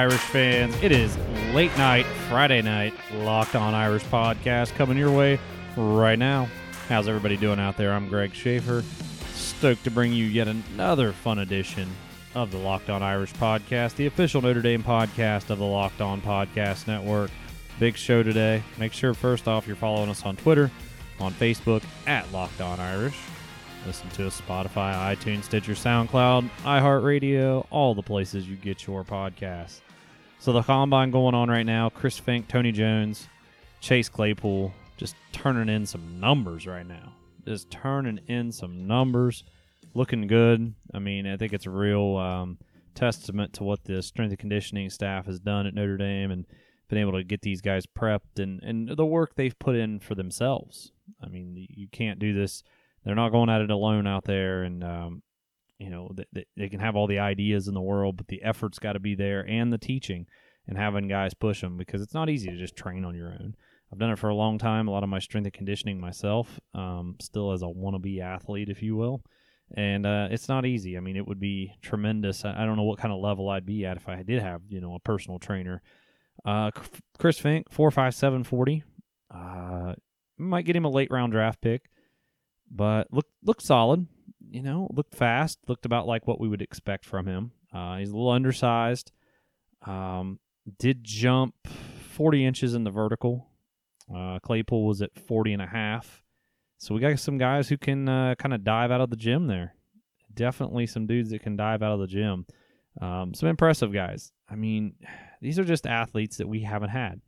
Irish fans? It is late night, Friday night, Locked On Irish podcast coming your way right now. How's everybody doing out there? I'm Greg Schaefer. Stoked to bring you yet another fun edition of the Locked On Irish podcast, the official Notre Dame podcast of the Locked On Podcast Network. Big show today. Make sure, first off, you're following us on Twitter, on Facebook, at Locked On Irish. Listen to us Spotify, iTunes, Stitcher, SoundCloud, iHeartRadio, all the places you get your podcasts. So the combine going on right now. Chris Finke, Tony Jones, Chase Claypool, just turning in some numbers right now. Just turning in some numbers, looking good. I mean, I think it's a real um, testament to what the strength and conditioning staff has done at Notre Dame and been able to get these guys prepped and, and the work they've put in for themselves. I mean, you can't do this they're not going at it alone out there, and um, you know they, they can have all the ideas in the world, but the effort's got to be there and the teaching and having guys push them because it's not easy to just train on your own. I've done it for a long time. A lot of my strength and conditioning myself, um, still as a wannabe athlete, if you will. And uh, it's not easy. I mean, it would be tremendous. I, I, don't know what kind of level I'd be at if I did have, you know, a personal trainer. Uh, Chris Finke four five seven forty. Uh, might get him a late round draft pick but look looked solid. You know, looked fast. Looked about like what we would expect from him. Uh, he's a little undersized. Um, did jump 40 inches in the vertical. Uh, Claypool was at 40 and a half. So we got some guys who can uh, kind of dive out of the gym there. Definitely some dudes that can dive out of the gym. Um, some impressive guys. I mean, these are just athletes that we haven't had,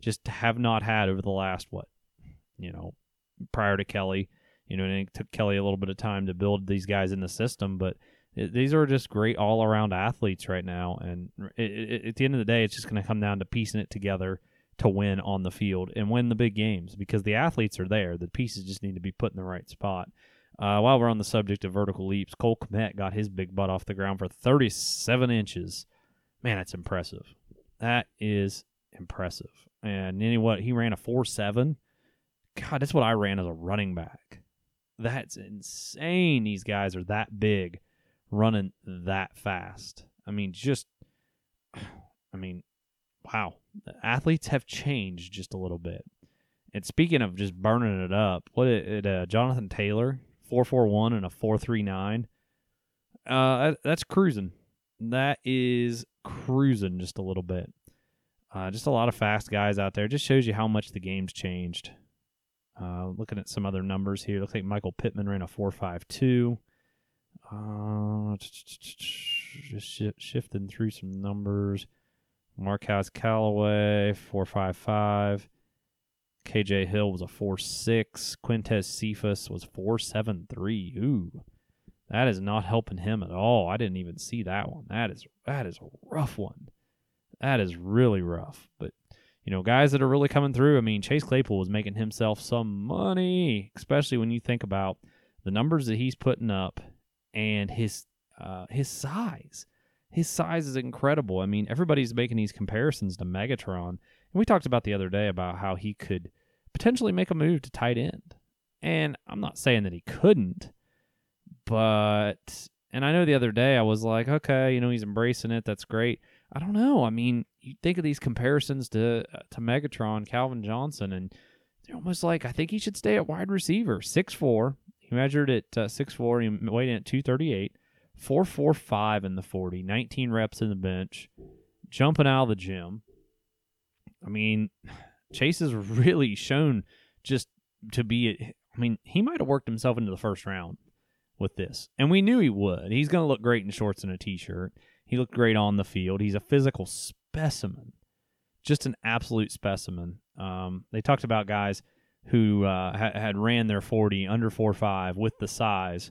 just have not had over the last what, you know, prior to Kelly. You know, it took Kelly a little bit of time to build these guys in the system, but it, these are just great all around athletes right now. And it, at the end of the day, it's just going to come down to piecing it together to win on the field and win the big games because the athletes are there. The pieces just need to be put in the right spot. Uh, while we're on the subject of vertical leaps, Cole Kmet got his big butt off the ground for 37 inches. Man, that's impressive. That is impressive. And you what? He ran a 4 7. God, that's what I ran as a running back. That's insane. These guys are that big, running that fast. I mean, just, I mean, wow. athletes have changed just a little bit. And speaking of just burning it up, what it, uh, Jonathan Taylor, four four one and a four three nine. Uh, that's cruising. That is cruising just a little bit. Uh, just a lot of fast guys out there. Just shows you how much the game's changed. Uh, looking at some other numbers here, looks like Michael Pittman ran a 4.52. Uh, just sh- shifting through some numbers. Marquez Callaway, 4.55. KJ Hill was a 4.6. Quintez Cephas was 4.73. Ooh, that is not helping him at all. I didn't even see that one. That is that is a rough one. That is really rough. But you know, guys that are really coming through. I mean, Chase Claypool was making himself some money, especially when you think about the numbers that he's putting up and his uh, his size. His size is incredible. I mean, everybody's making these comparisons to Megatron, and we talked about the other day about how he could potentially make a move to tight end. And I'm not saying that he couldn't, but and I know the other day I was like, okay, you know, he's embracing it. That's great. I don't know. I mean, you think of these comparisons to uh, to Megatron, Calvin Johnson, and they're almost like I think he should stay at wide receiver. Six four. He measured at uh, six four. He weighed in at two thirty eight. Four four five in the forty. Nineteen reps in the bench. Jumping out of the gym. I mean, Chase has really shown just to be. I mean, he might have worked himself into the first round with this, and we knew he would. He's going to look great in shorts and a t-shirt. He looked great on the field. He's a physical specimen, just an absolute specimen. Um, they talked about guys who uh, ha- had ran their 40 under 4.5 with the size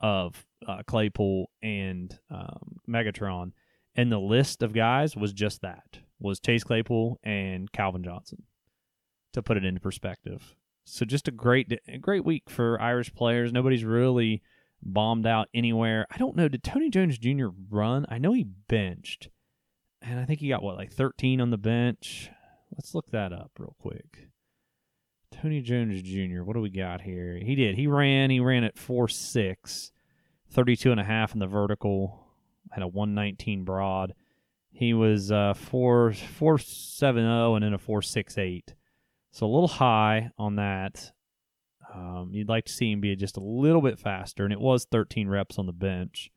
of uh, Claypool and um, Megatron. And the list of guys was just that was Chase Claypool and Calvin Johnson to put it into perspective. So just a great a great week for Irish players. Nobody's really bombed out anywhere. I don't know. Did Tony Jones Jr. run? I know he benched, and I think he got what like 13 on the bench. Let's look that up real quick. Tony Jones Jr. What do we got here? He did. He ran. He ran at 4'6", 32 and a half in the vertical, had a 119 broad, He was uh, four four seven zero and then a four six eight, so a little high on that. Um, you'd like to see him be just a little bit faster, and it was 13 reps on the bench.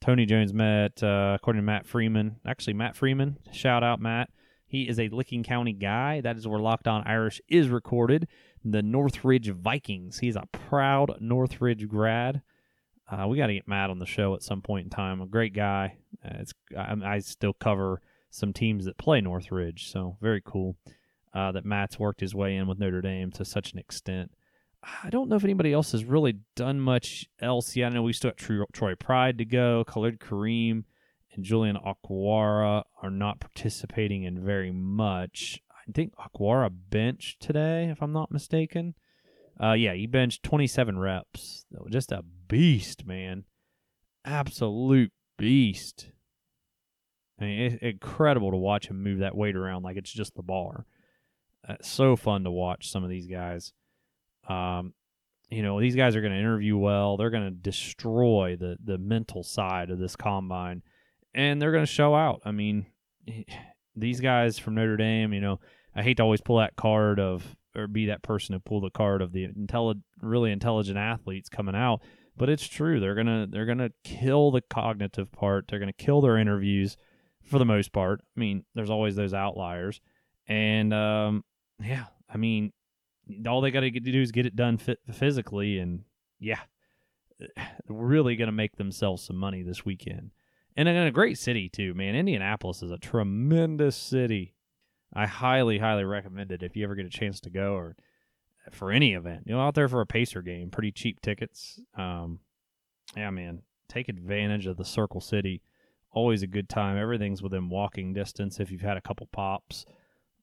Tony Jones met, uh, according to Matt Freeman, actually Matt Freeman, shout out Matt. He is a Licking County guy. That is where Locked On Irish is recorded. The Northridge Vikings. He's a proud Northridge grad. Uh, we got to get Matt on the show at some point in time. A great guy. Uh, it's I, I, still cover some teams that play Northridge, so very cool uh, that Matt's worked his way in with Notre Dame to such an extent. I don't know if anybody else has really done much else yet. I know we still got Troy Pride to go. Khalid Kareem and Julian Okwara are not participating in very much. I think Okwara benched today, if I'm not mistaken. Uh, yeah, he benched 27 reps. Just a beast, man. Absolute beast. I mean, it's incredible to watch him move that weight around like it's just the bar. It's so fun to watch some of these guys. Um, you know, these guys are going to interview well. They're going to destroy the the mental side of this combine, and they're going to show out. I mean, these guys from Notre Dame. You know, I hate to always pull that card of or be that person who pull the card of the intelli- really intelligent athletes coming out, but it's true. They're gonna they're gonna kill the cognitive part. They're gonna kill their interviews for the most part. I mean, there's always those outliers, and um, yeah, I mean, all they got to do is get it done physically, and yeah, really going to make themselves some money this weekend. And in a great city too, man. Indianapolis is a tremendous city. I highly, highly recommend it if you ever get a chance to go or for any event. You know, out there for a Pacer game, pretty cheap tickets. Um, yeah, man, take advantage of the Circle City. Always a good time. Everything's within walking distance if you've had a couple pops.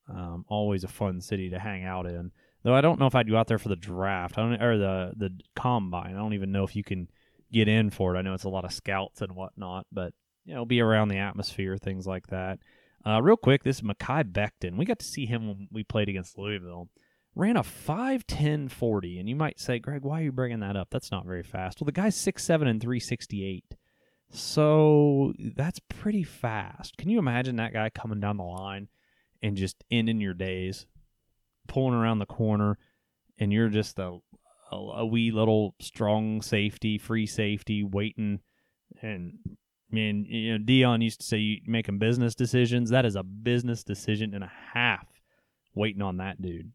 Um, always a fun city to hang out in. Though I don't know if I'd go out there for the draft. I don't or the the combine. I don't even know if you can get in for it. I know it's a lot of scouts and whatnot, but you know, be around the atmosphere, things like that. Uh, real quick, this is Mekhi Becton. We got to see him when we played against Louisville. Ran a 5'10 40. And you might say, Greg, why are you bringing that up? That's not very fast. Well, the guy's 6'7 and 368. So that's pretty fast. Can you imagine that guy coming down the line and just ending your days? Pulling around the corner, and you're just a, a, a wee little strong safety, free safety, waiting. And man, you know, Dion used to say you making business decisions. That is a business decision and a half waiting on that dude.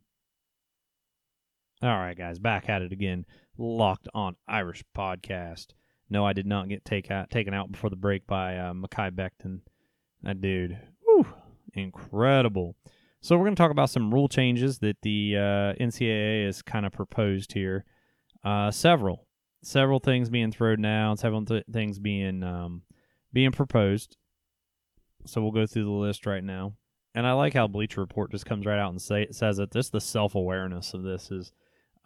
All right, guys, back at it again. Locked on Irish podcast. No, I did not get take out, taken out before the break by uh, Mekhi Becton. That dude, whew, incredible. So we're going to talk about some rule changes that the uh, NCAA has kind of proposed here. Uh, several, several things being thrown out, several th- things being um, being proposed. So we'll go through the list right now. And I like how Bleacher Report just comes right out and say says that this the self awareness of this is,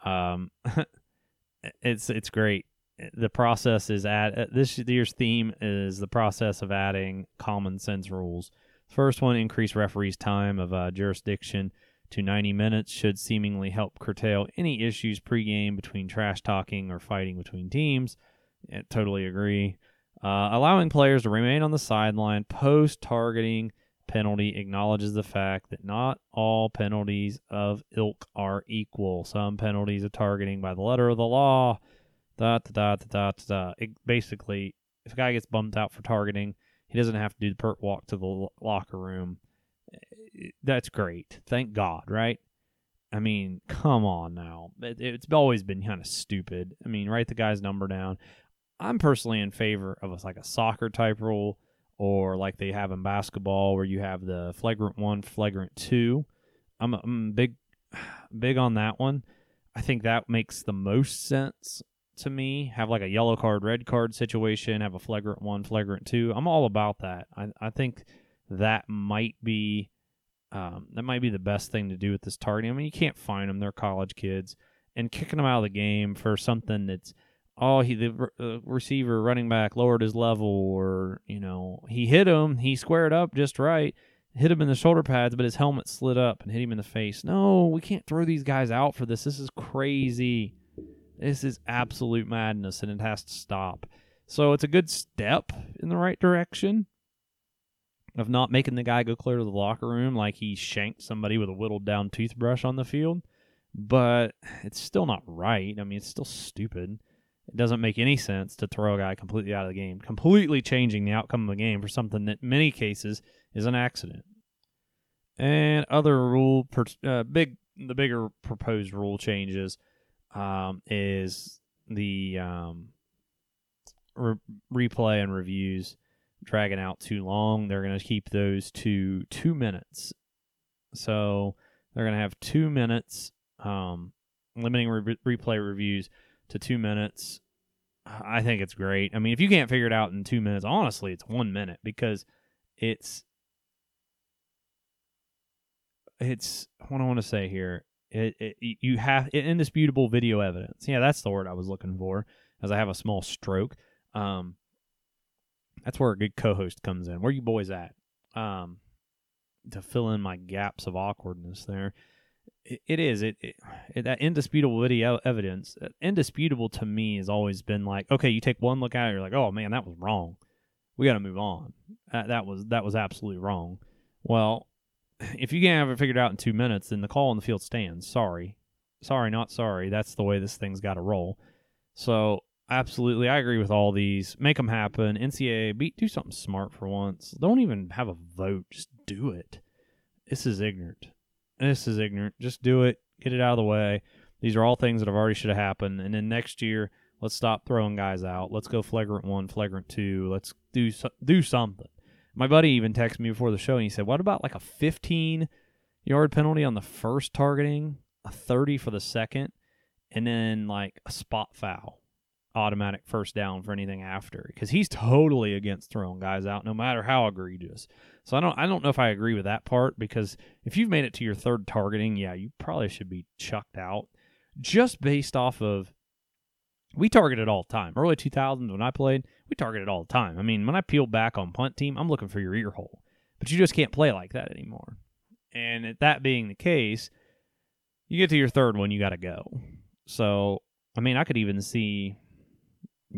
um, it's it's great. The process is at uh, this year's theme is the process of adding common sense rules First one, increase referees' time of uh, jurisdiction to 90 minutes should seemingly help curtail any issues pregame between trash talking or fighting between teams. I totally agree. Uh, allowing players to remain on the sideline post targeting penalty acknowledges the fact that not all penalties of ilk are equal. Some penalties of targeting by the letter of the law. Da, da, da, da, da, da. It, basically, if a guy gets bumped out for targeting, he doesn't have to do the perk walk to the locker room. Eh, that's great. Thank God, right? I mean, come on now. It, it's always been kind of stupid. I mean, write the guy's number down. I'm personally in favor of a, like a soccer type rule or like they have in basketball where you have the flagrant one, flagrant two. I'm, I'm big, big on that one. I think that makes the most sense to me. Have like a yellow card, red card situation. Have a flagrant one, flagrant two. I'm all about that. I I think that might be um, that might be the best thing to do with this targeting. I mean, you can't find them; they're college kids, and kicking them out of the game for something that's oh he the uh, receiver running back lowered his level, or you know he hit him, he squared up just right, hit him in the shoulder pads, but his helmet slid up and hit him in the face. No, we can't throw these guys out for this. This is crazy. This is absolute madness and it has to stop. So it's a good step in the right direction. of not making the guy go clear to the locker room like he shanked somebody with a whittled down toothbrush on the field. But it's still not right. I mean, it's still stupid. It doesn't make any sense to throw a guy completely out of the game, completely changing the outcome of the game for something that in many cases is an accident. And other rule, uh, big, the bigger proposed rule changes um, is the um, re- replay and reviews dragging out too long. They're going to keep those to two minutes. So they're going to have two minutes, um, limiting re- replay reviews to two minutes. I think it's great. I mean, if you can't figure it out in two minutes, honestly, it's one minute because it's it's what I want to say here. It, it you have indisputable video evidence. Yeah, that's the word I was looking for. As I have a small stroke. Um, that's where a good co-host comes in. Where you boys at? Um, to fill in my gaps of awkwardness there. it, it is it, it, that indisputable video evidence. Uh, indisputable to me has always been like, okay, you take one look at it, you're like, oh man, that was wrong. We got to move on. Uh, that was that was absolutely wrong. Well, if you can't have it figured out in two minutes, then the call on the field stands. Sorry, sorry, not sorry. That's the way this thing's got to roll. So absolutely, I agree with all these. Make them happen. NCAA, beat, do something smart for once. Don't even have a vote. Just do it. This is ignorant. This is ignorant. Just do it. Get it out of the way. These are all things that have already should have happened. And then next year, let's stop throwing guys out. Let's go flagrant one, flagrant two. Let's do do something. My buddy even texted me before the show and he said, "What about like a 15 yard penalty on the first targeting, a 30 for the second, and then like a spot foul?" automatic first down for anything after because he's totally against throwing guys out no matter how egregious. So I don't I don't know if I agree with that part because if you've made it to your third targeting, yeah, you probably should be chucked out just based off of we targeted all the time. Early 2000s when I played, we targeted all the time. I mean, when I peel back on punt team, I'm looking for your ear hole. But you just can't play like that anymore. And that being the case, you get to your third one, you got to go. So, I mean, I could even see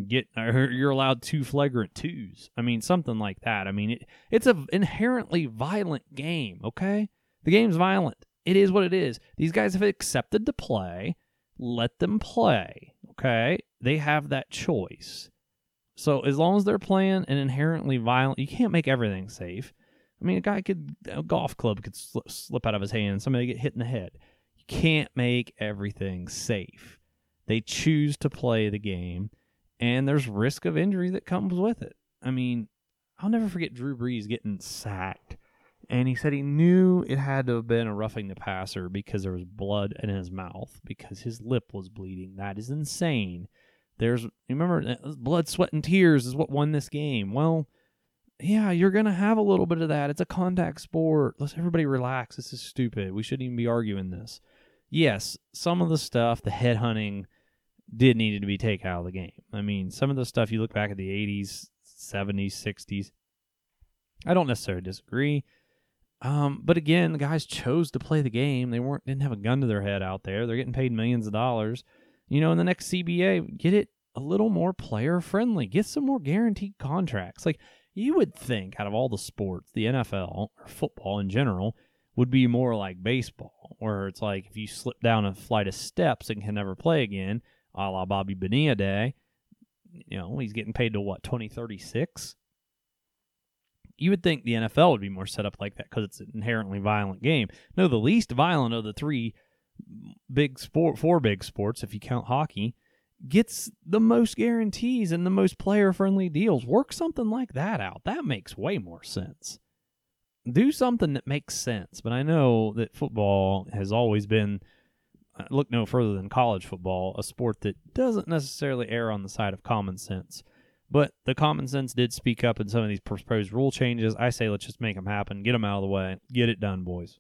get you're allowed two flagrant twos. I mean, something like that. I mean, it, it's a inherently violent game. Okay, the game's violent. It is what it is. These guys have accepted to play. Let them play. Okay, they have that choice. So as long as they're playing an inherently violent, you can't make everything safe. I mean, a guy could a golf club could slip, slip out of his hand. Somebody get hit in the head. You can't make everything safe. They choose to play the game and there's risk of injury that comes with it. I mean, I'll never forget Drew Brees getting sacked. And he said he knew it had to have been a roughing the passer because there was blood in his mouth because his lip was bleeding. That is insane. There's remember uh, blood, sweat, and tears is what won this game. Well, yeah, you're gonna have a little bit of that. It's a contact sport. Let's everybody relax. This is stupid. We shouldn't even be arguing this. Yes, some of the stuff, the head hunting, did need to be taken out of the game. I mean, some of the stuff you look back at the 80s, 70s, 60s, I don't necessarily disagree. Um, but again, the guys chose to play the game. They weren't didn't have a gun to their head out there. They're getting paid millions of dollars. You know, in the next CBA, get it a little more player friendly. Get some more guaranteed contracts. Like you would think out of all the sports, the NFL or football in general would be more like baseball, where it's like if you slip down a flight of steps and can never play again, a la Bobby Bonilla Day. You know, he's getting paid to what, 2036? You would think the NFL would be more set up like that because it's an inherently violent game. No, the least violent of the three big sport, four big sports, if you count hockey, gets the most guarantees and the most player friendly deals. Work something like that out. That makes way more sense. Do something that makes sense. But I know that football has always been uh, look no further than college football, a sport that doesn't necessarily err on the side of common sense. But the common sense did speak up in some of these proposed rule changes. I say let's just make them happen, get them out of the way, get it done, boys.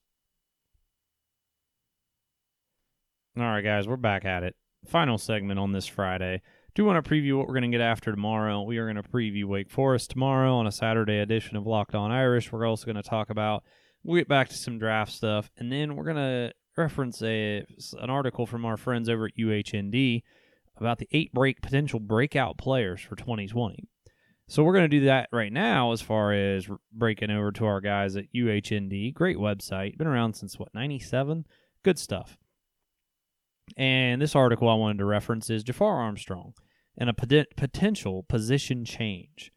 All right, guys, we're back at it. Final segment on this Friday. Do want to preview what we're going to get after tomorrow. We are going to preview Wake Forest tomorrow on a Saturday edition of Locked On Irish. We're also going to talk about, we'll get back to some draft stuff, and then we're going to reference a an article from our friends over at UHND about the eight break potential breakout players for 2020. So we're going to do that right now as far as breaking over to our guys at UHND. Great website. Been around since what, 97? Good stuff. And this article I wanted to reference is Jafar Armstrong and a pot- potential position change.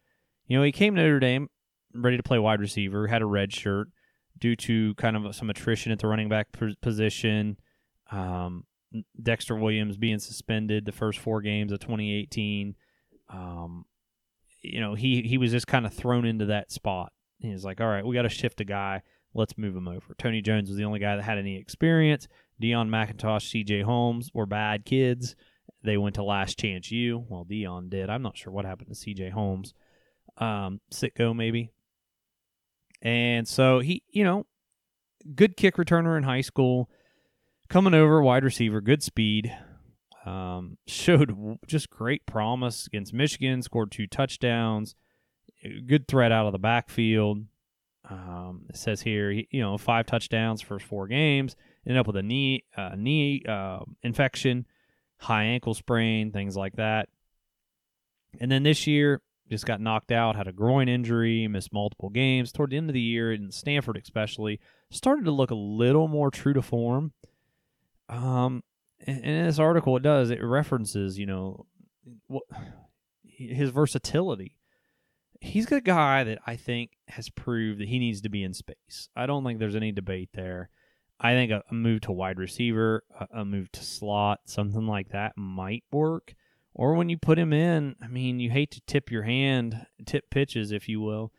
You know, he came to Notre Dame ready to play wide receiver, had a red shirt due to kind of some attrition at the running back position. Um, Dexter Williams being suspended the first four games of 2018. Um, you know, he he was just kind of thrown into that spot. He was like, "All right, we got to shift a guy. Let's move him over." Tony Jones was the only guy that had any experience. Deon McIntosh, C.J. Holmes were bad kids. They went to Last Chance U. Well, Deon did. I'm not sure what happened to C.J. Holmes. Um, Sitco maybe. And so he, you know, good kick returner in high school, coming over wide receiver, good speed. Um, showed just great promise against Michigan, scored two touchdowns, good threat out of the backfield. Um, it says here, you know, five touchdowns first four games. Ended up with a knee uh, knee uh, infection, high ankle sprain, things like that. And then this year, just got knocked out, had a groin injury, missed multiple games. Toward the end of the year, in Stanford especially, started to look a little more true to form. Um, and in this article, it does it references, you know, what his versatility. He's a guy that I think has proved that he needs to be in space. I don't think there's any debate there. I think a, a move to wide receiver, a, a move to slot, something like that might work or when you put him in, I mean, you hate to tip your hand, tip pitches, if you will,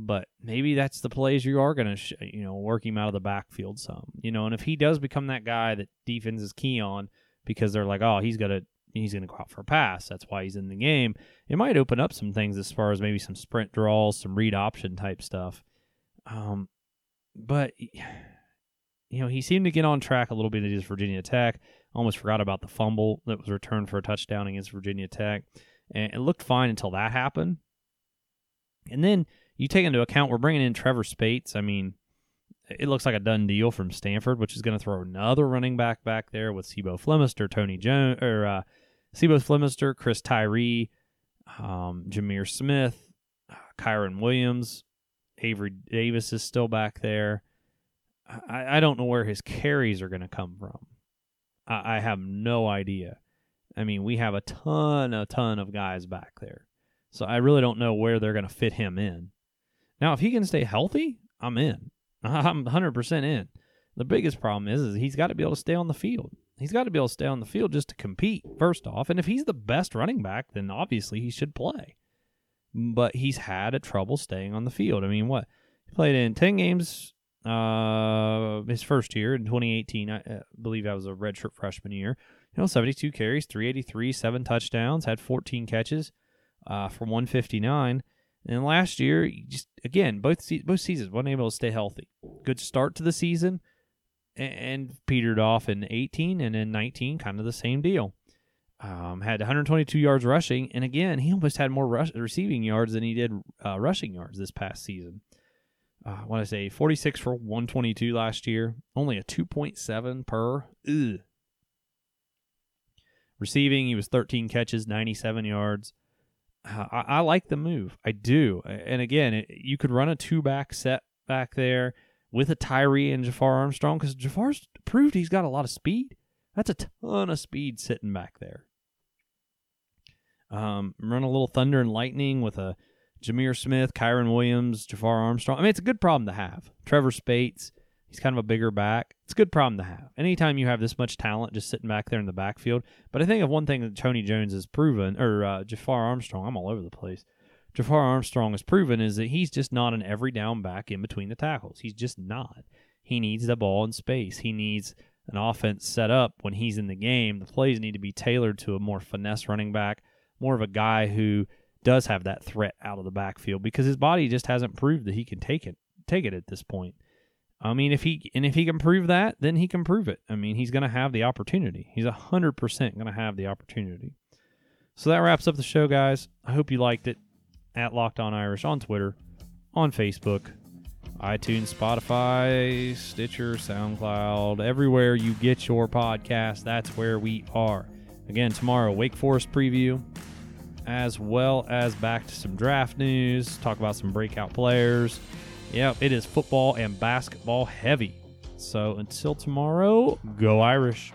but maybe that's the plays you are going to, sh- you know, work him out of the backfield some, you know, and if he does become that guy that defense is key on because they're like, oh, he's going to, he's going to go out for a pass. That's why he's in the game. It might open up some things as far as maybe some sprint draws, some read option type stuff. Um, but you know, he seemed to get on track a little bit his Virginia Tech. Almost forgot about the fumble that was returned for a touchdown against Virginia Tech. And it looked fine until that happened. And then you take into account we're bringing in Trevor Speights. I mean, it looks like a done deal from Stanford, which is going to throw another running back back there with C'Bo Flemister, Tony Jones, or uh, C'Bo Flemister, Chris Tyree, um, Jahmir Smith, Kyren Williams, Avery Davis is still back there. I, I don't know where his carries are going to come from. I, I have no idea. I mean, we have a ton, a ton of guys back there. So I really don't know where they're going to fit him in. Now, if he can stay healthy, I'm in. I'm 100% in. The biggest problem is, is he's got to be able to stay on the field. He's got to be able to stay on the field just to compete, first off. And if he's the best running back, then obviously he should play. But he's had a trouble staying on the field. I mean, what? He played in 10 games uh, his first year in 2018. I uh, believe that was a redshirt freshman year. You know, 72 carries, 383, seven touchdowns, had 14 catches uh, for 159. And last year, just again, both se- both seasons wasn't able to stay healthy. Good start to the season, and, and petered off in 18 and in 19, kind of the same deal. Um, had 122 yards rushing, and again, he almost had more rush- receiving yards than he did uh, rushing yards this past season uh, I want to say 46 for 122 last year, only a 2.7 per. Ugh. Receiving, he was 13 catches, 97 yards. I, I, like the move. I do. And again, it, you could run a two back set back there with a Tyree and Jafar Armstrong because Jafar's proved he's got a lot of speed. That's a ton of speed sitting back there. Um, run a little thunder and lightning with a Jahmir Smith, Kyren Williams, Jafar Armstrong. I mean, it's a good problem to have. Trevor Speights, he's kind of a bigger back. It's a good problem to have. Anytime you have this much talent just sitting back there in the backfield. But I think of one thing that Tony Jones has proven, or uh, Jafar Armstrong, I'm all over the place. Jafar Armstrong has proven is that he's just not an every down back in between the tackles. He's just not. He needs the ball in space. He needs an offense set up when he's in the game. The plays need to be tailored to a more finesse running back, more of a guy who does have that threat out of the backfield because his body just hasn't proved that he can take it take it at this point. I mean, if he and if he can prove that, then he can prove it. I mean, he's going to have the opportunity. He's hundred percent going to have the opportunity. So that wraps up the show, guys. I hope you liked it. At Locked On Irish on Twitter, on Facebook, iTunes, Spotify, Stitcher, SoundCloud, everywhere you get your podcast. That's where we are. Again, tomorrow, Wake Forest preview as well as back to some draft news, talk about some breakout players. Yep, it is football and basketball heavy. So until tomorrow, go Irish.